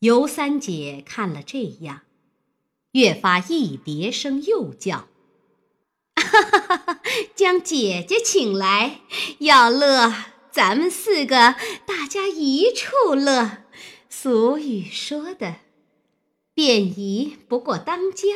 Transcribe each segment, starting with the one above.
尤三姐看了这样，越发一叠声又叫：“哈哈哈哈！将姐姐请来，要乐，咱们四个大家一处乐。俗语说的，便宜不过当家。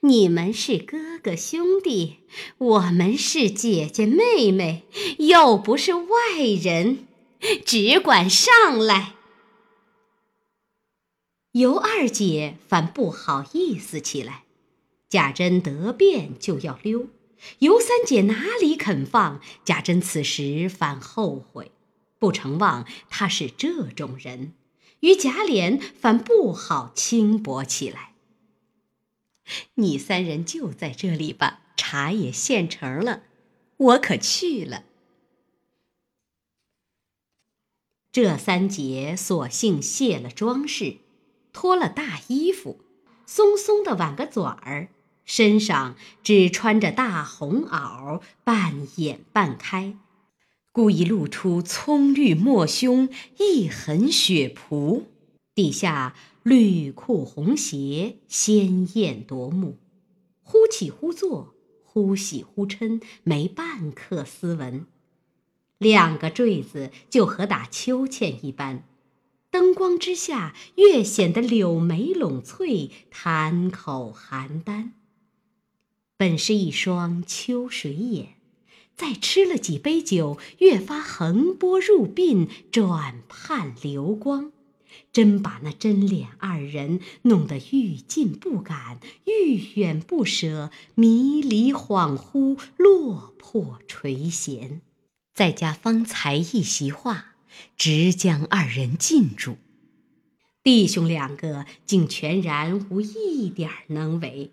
你们是哥哥兄弟，我们是姐姐妹妹，又不是外人，只管上来。”尤二姐反不好意思起来，贾珍得便就要溜，尤三姐哪里肯放？贾珍此时反后悔，不成望他是这种人，与贾琏反不好轻薄起来。你三人就在这里吧，茶也现成了，我可去了。这三姐索性卸了装饰。脱了大衣服，松松的挽个嘴儿，身上只穿着大红袄，半掩半开，故意露出葱绿墨胸，一痕血仆，底下绿裤红鞋，鲜艳夺目，忽起忽坐，忽喜忽嗔，没半刻斯文，两个坠子就和打秋千一般。灯光之下，越显得柳眉拢翠，潭口含丹。本是一双秋水眼，再吃了几杯酒，越发横波入鬓，转盼流光，真把那真脸二人弄得欲近不敢，欲远不舍，迷离恍惚，落魄垂涎。再加方才一席话。直将二人禁住，弟兄两个竟全然无一点能为，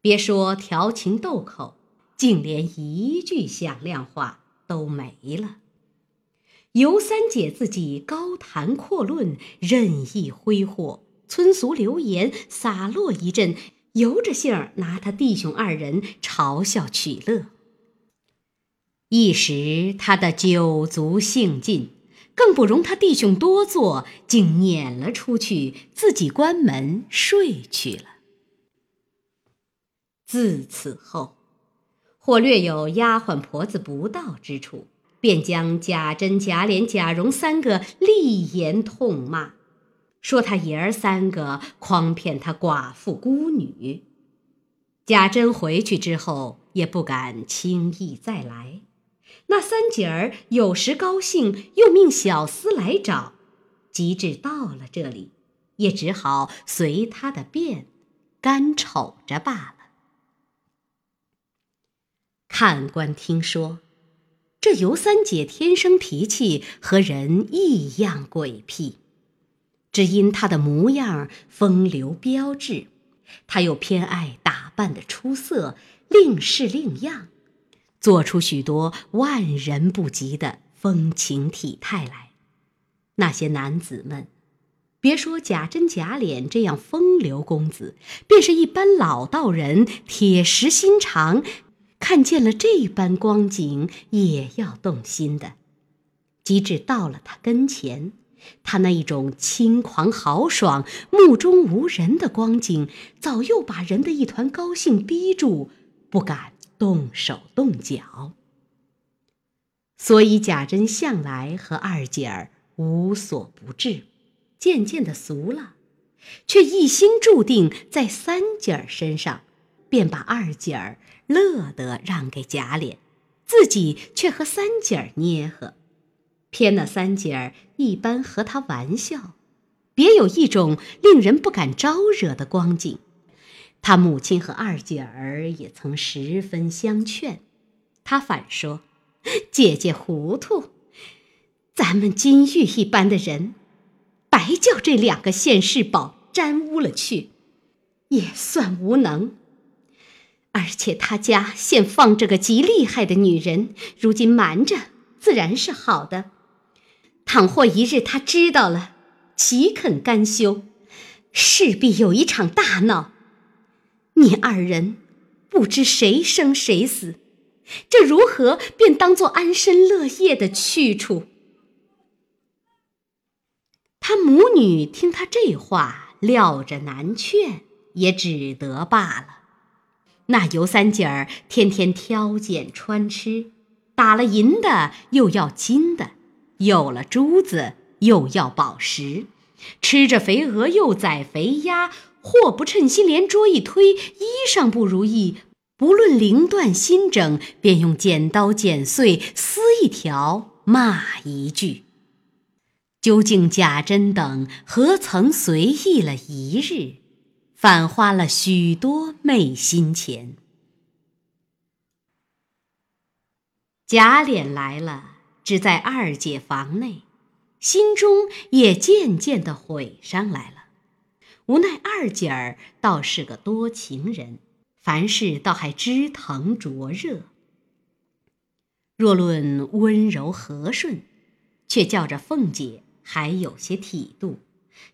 别说调情斗口，竟连一句响亮话都没了。尤三姐自己高谈阔论，任意挥霍，村俗流言洒落一阵，由着性儿拿他弟兄二人嘲笑取乐。一时他的酒足兴尽。更不容他弟兄多坐，竟撵了出去，自己关门睡去了。自此后，或略有丫鬟婆子不到之处，便将贾珍、贾琏、贾蓉三个厉言痛骂，说他爷儿三个诓骗他寡妇孤女。贾珍回去之后，也不敢轻易再来。那三姐儿有时高兴，又命小厮来找，及至到了这里，也只好随他的便，干瞅着罢了。看官听说，这尤三姐天生脾气和人异样诡僻，只因她的模样风流标致，她又偏爱打扮的出色，另式另样。做出许多万人不及的风情体态来，那些男子们，别说假真假脸这样风流公子，便是一般老道人，铁石心肠，看见了这般光景，也要动心的。即至到了他跟前，他那一种轻狂豪爽、目中无人的光景，早又把人的一团高兴逼住，不敢。动手动脚，所以贾珍向来和二姐儿无所不至，渐渐的俗了，却一心注定在三姐儿身上，便把二姐儿乐得让给贾琏，自己却和三姐儿捏合，偏那三姐儿一般和他玩笑，别有一种令人不敢招惹的光景。他母亲和二姐儿也曾十分相劝，他反说：“姐姐糊涂，咱们金玉一般的人，白叫这两个现世宝沾污了去，也算无能。而且他家现放着个极厉害的女人，如今瞒着自然是好的。倘或一日他知道了，岂肯甘休？势必有一场大闹。”你二人不知谁生谁死，这如何便当做安身乐业的去处？他母女听他这话，料着难劝，也只得罢了。那尤三姐儿天天挑拣穿吃，打了银的又要金的，有了珠子又要宝石，吃着肥鹅又宰肥鸭，货不称心连桌一推，衣裳不如意，不论绫缎新整，便用剪刀剪碎，撕一条，骂一句。究竟贾珍等何曾随意了一日，反花了许多昧心钱。贾琏来了，只在二姐房内，心中也渐渐的悔上来了。无奈二姐儿倒是个多情人，凡事倒还知疼灼热。若论温柔和顺，却叫着凤姐。还有些体度，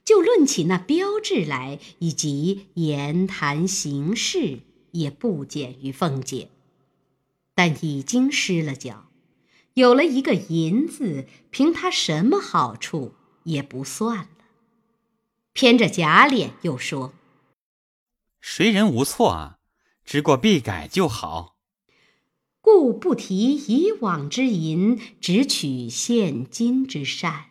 就论起那标志来，以及言谈行事，也不减于凤姐。但已经失了脚，有了一个银子，凭他什么好处也不算了。偏着假脸又说：“谁人无错啊？知过必改就好。故不提以往之淫，只取现今之善。”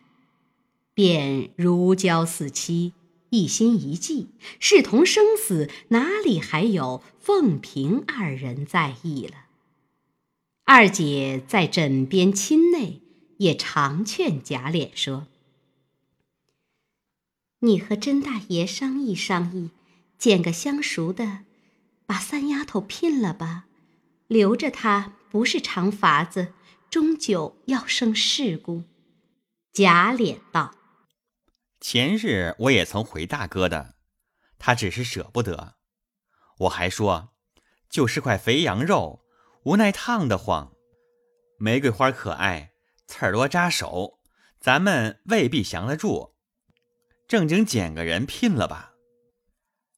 便如胶似漆，一心一计，视同生死，哪里还有凤萍二人在意了？二姐在枕边亲内，也常劝贾琏说：“你和甄大爷商议商议，捡个相熟的，把三丫头聘了吧。留着她不是长法子，终究要生事故。”贾琏道。前日我也曾回大哥的，他只是舍不得。我还说，就是块肥羊肉，无奈烫得慌。玫瑰花可爱，刺儿多扎手，咱们未必降得住。正经捡个人聘了吧。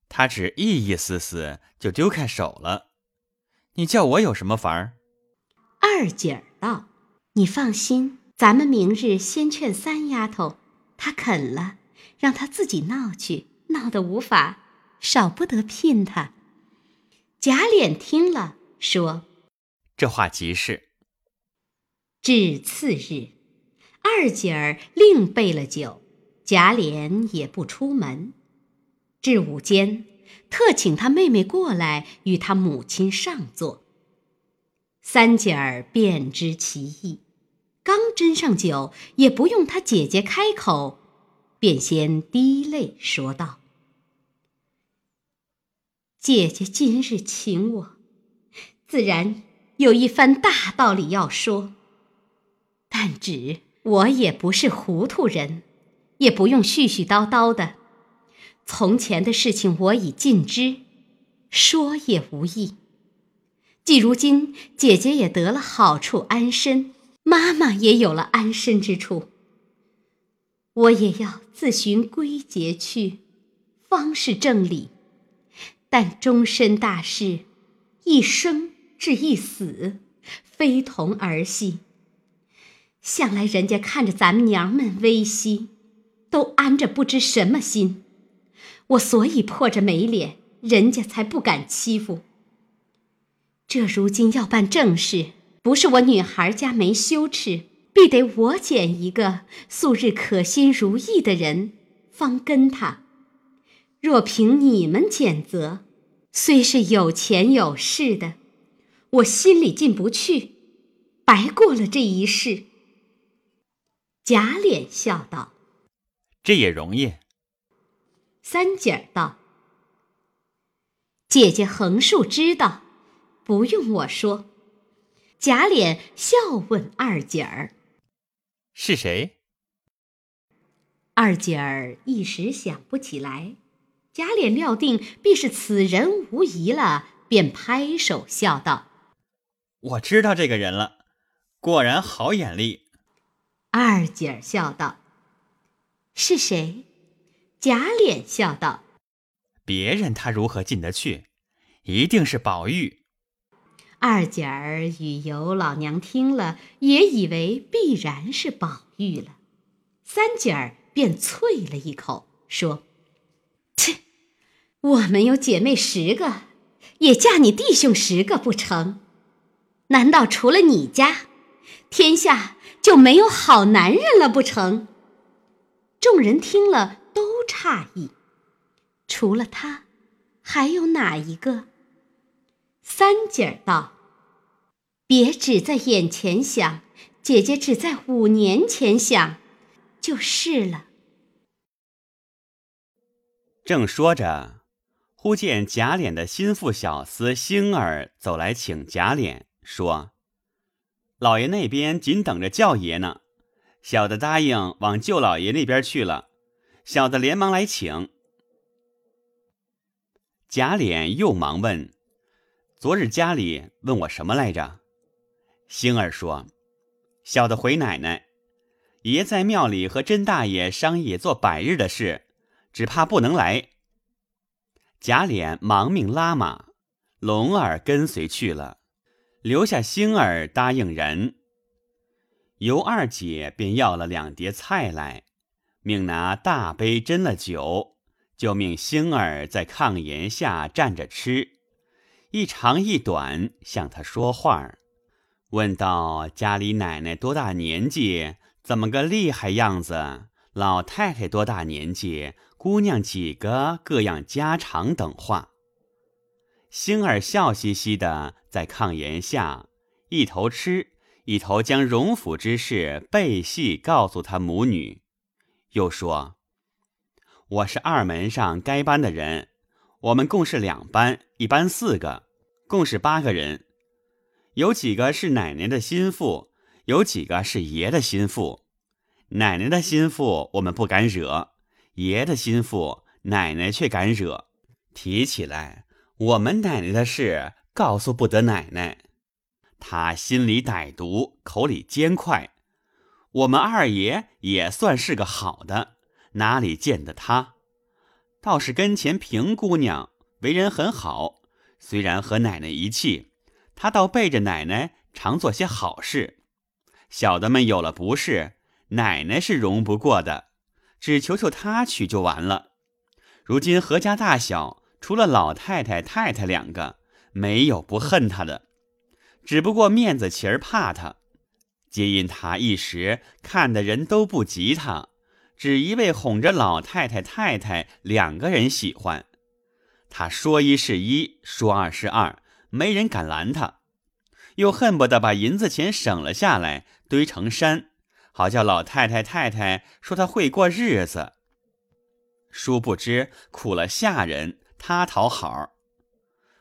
他只意意思思就丢开手了。你叫我有什么法儿？二姐儿道：“你放心，咱们明日先劝三丫头。”她肯了，让她自己闹去，闹得无法，少不得聘她。贾琏听了，说：“这话极是。”至次日，二姐儿另备了酒，贾琏也不出门。至午间，特请他妹妹过来与他母亲上座。三姐儿便知其意。刚斟上酒，也不用他姐姐开口，便先滴泪说道：“姐姐今日请我，自然有一番大道理要说。但只我也不是糊涂人，也不用絮絮叨叨的。从前的事情我已尽知，说也无益。既如今姐姐也得了好处安身。”妈妈也有了安身之处，我也要自寻归节去，方是正理。但终身大事，一生至一死，非同儿戏。向来人家看着咱们娘们微息，都安着不知什么心。我所以破着没脸，人家才不敢欺负。这如今要办正事。不是我女孩家没羞耻，必得我拣一个素日可心如意的人，方跟他。若凭你们拣择，虽是有钱有势的，我心里进不去，白过了这一世。贾琏笑道：“这也容易。”三姐儿道：“姐姐横竖知道，不用我说。”贾琏笑问二姐儿：“是谁？”二姐儿一时想不起来。贾琏料定必是此人无疑了，便拍手笑道：“我知道这个人了，果然好眼力。”二姐儿笑道：“是谁？”贾琏笑道：“别人他如何进得去？一定是宝玉。”二姐儿与尤老娘听了，也以为必然是宝玉了。三姐儿便啐了一口，说：“切，我们有姐妹十个，也嫁你弟兄十个不成？难道除了你家，天下就没有好男人了不成？”众人听了都诧异，除了他，还有哪一个？三姐儿道：“别只在眼前想，姐姐只在五年前想，就是了。”正说着，忽见贾琏的心腹小厮星儿走来请贾琏，说：“老爷那边紧等着叫爷呢。”小的答应往舅老爷那边去了，小的连忙来请。贾琏又忙问：“昨日家里问我什么来着？”星儿说：“小的回奶奶，爷在庙里和甄大爷商议做百日的事，只怕不能来。”贾琏忙命拉马，龙儿跟随去了，留下星儿答应人。尤二姐便要了两碟菜来，命拿大杯斟了酒，就命星儿在炕沿下站着吃，一长一短向他说话问道：“家里奶奶多大年纪？怎么个厉害样子？老太太多大年纪？姑娘几个？各样家常等话。”星儿笑嘻嘻的在炕沿下一头吃。一头将荣府之事背细告诉他母女，又说：“我是二门上该班的人，我们共是两班，一班四个，共是八个人。有几个是奶奶的心腹，有几个是爷的心腹。奶奶的心腹我们不敢惹，爷的心腹奶奶却敢惹。提起来，我们奶奶的事告诉不得奶奶。”他心里歹毒，口里尖快。我们二爷也算是个好的，哪里见得他？倒是跟前平姑娘为人很好，虽然和奶奶一气，他倒背着奶奶常做些好事。小的们有了不是，奶奶是容不过的，只求求他去就完了。如今何家大小，除了老太太、太太两个，没有不恨他的。只不过面子情儿怕他，皆因他一时看的人都不及他，只一味哄着老太太太太两个人喜欢。他说一是一，说二是二，没人敢拦他。又恨不得把银子钱省了下来，堆成山，好叫老太太太太说他会过日子。殊不知苦了下人，他讨好，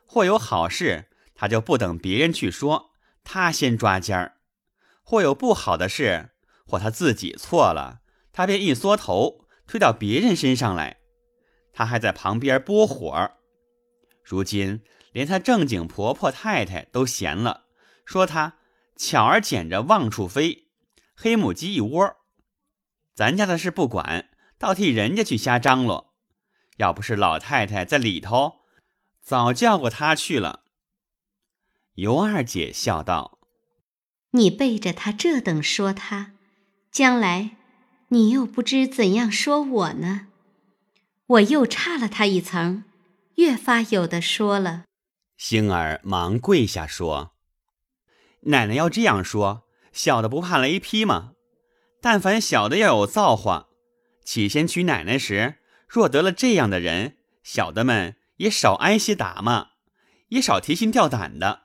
或有好事。他就不等别人去说，他先抓奸儿；或有不好的事，或他自己错了，他便一缩头推到别人身上来。他还在旁边拨火。如今连他正经婆婆太太都嫌了，说他巧儿捡着望处飞，黑母鸡一窝。咱家的事不管，倒替人家去瞎张罗。要不是老太太在里头，早叫过他去了。尤二姐笑道：“你背着他这等说他，将来你又不知怎样说我呢？我又差了他一层，越发有的说了。”星儿忙跪下说：“奶奶要这样说，小的不怕雷劈吗？但凡小的要有造化，起先娶奶奶时，若得了这样的人，小的们也少挨些打骂，也少提心吊胆的。”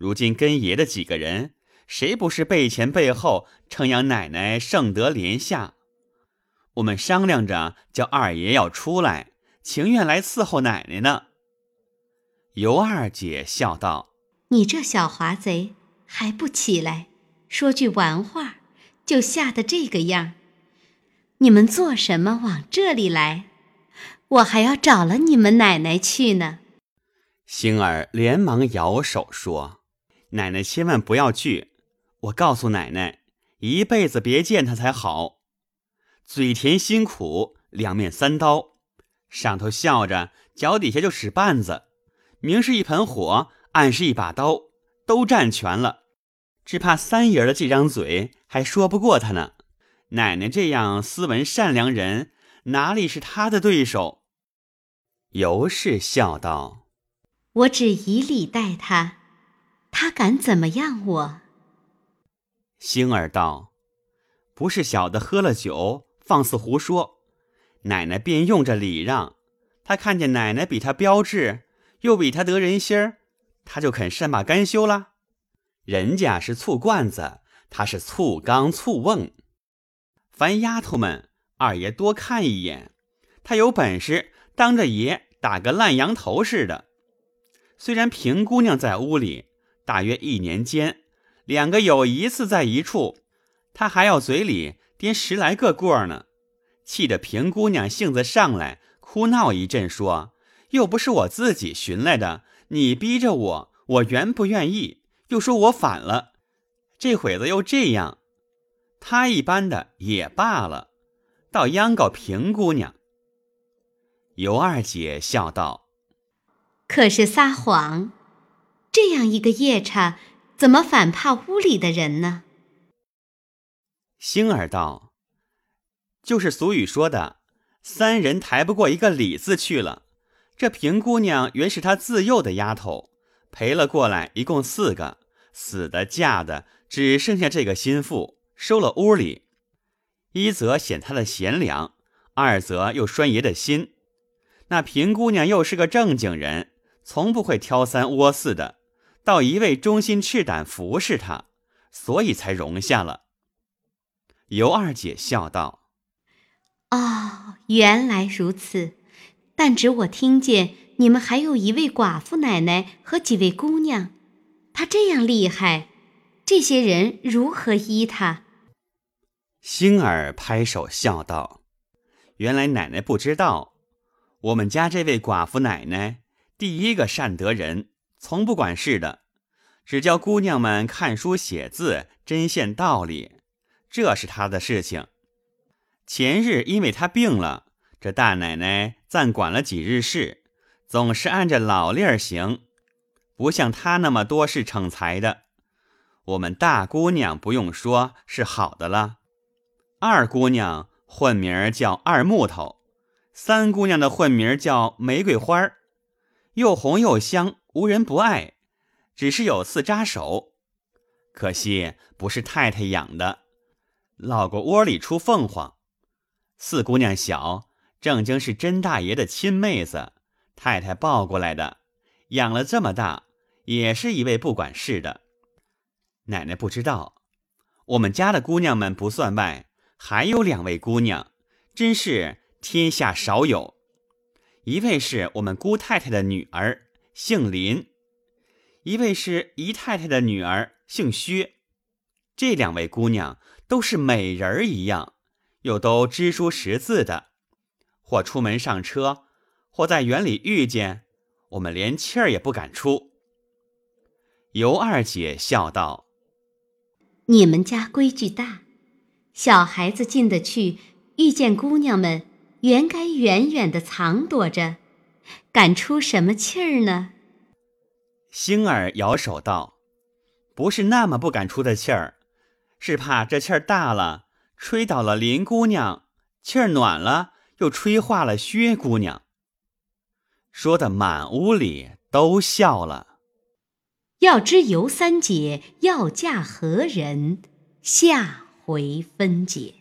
如今跟爷的几个人，谁不是背前背后称扬奶奶圣德连下？我们商量着叫二爷要出来，情愿来伺候奶奶呢。尤二姐笑道：“你这小滑贼还不起来，说句玩话，就吓得这个样。你们做什么往这里来？我还要找了你们奶奶去呢。”星儿连忙摇手说。奶奶千万不要去！我告诉奶奶，一辈子别见他才好。嘴甜心苦，两面三刀，上头笑着，脚底下就使绊子，明是一盆火，暗是一把刀，都占全了。只怕三爷的这张嘴还说不过他呢。奶奶这样斯文善良人，哪里是他的对手？”尤氏笑道：“我只以礼待他，他敢怎么样我？”星儿道：“不是小的喝了酒，放肆胡说。奶奶便用着礼让，他看见奶奶比他标致，又比他得人心儿，他就肯善罢甘休了。人家是醋罐子，他是醋缸醋瓮。凡丫头们，二爷多看一眼，他有本事。”当着爷打个烂羊头似的。虽然平姑娘在屋里，大约一年间，两个有一次在一处，他还要嘴里颠十来个过呢，气得平姑娘性子上来，哭闹一阵，说：“又不是我自己寻来的，你逼着我，我原不愿意，又说我反了，这会子又这样，他一般的也罢了，倒央告平姑娘。”尤二姐笑道：“可是撒谎，这样一个夜叉，怎么反怕屋里的人呢？”星儿道：“就是俗语说的，三人抬不过一个李字去了。这平姑娘原是他自幼的丫头，陪了过来，一共四个，死的嫁的，只剩下这个心腹，收了屋里。一则显他的贤良，二则又拴爷的心。”那平姑娘又是个正经人，从不会挑三窝四的，倒一位忠心赤胆服侍他，所以才容下了。尤二姐笑道：“哦，原来如此。但只我听见你们还有一位寡妇奶奶和几位姑娘，她这样厉害，这些人如何依她？”星儿拍手笑道：“原来奶奶不知道。”我们家这位寡妇奶奶，第一个善得人，从不管事的，只教姑娘们看书写字，针线道理，这是她的事情。前日因为她病了，这大奶奶暂管了几日事，总是按着老例儿行，不像她那么多事逞才的。我们大姑娘不用说，是好的了。二姑娘混名叫二木头。三姑娘的混名叫玫瑰花儿，又红又香，无人不爱。只是有次扎手，可惜不是太太养的，老过窝里出凤凰。四姑娘小，正经是甄大爷的亲妹子，太太抱过来的，养了这么大，也是一位不管事的。奶奶不知道，我们家的姑娘们不算外，还有两位姑娘，真是。天下少有，一位是我们姑太太的女儿，姓林；一位是姨太太的女儿，姓薛。这两位姑娘都是美人一样，又都知书识字的。或出门上车，或在园里遇见，我们连气儿也不敢出。尤二姐笑道：“你们家规矩大，小孩子进得去，遇见姑娘们。”原该远远的藏躲着，敢出什么气儿呢？星儿摇手道：“不是那么不敢出的气儿，是怕这气儿大了，吹倒了林姑娘；气儿暖了，又吹化了薛姑娘。”说的满屋里都笑了。要知尤三姐要嫁何人，下回分解。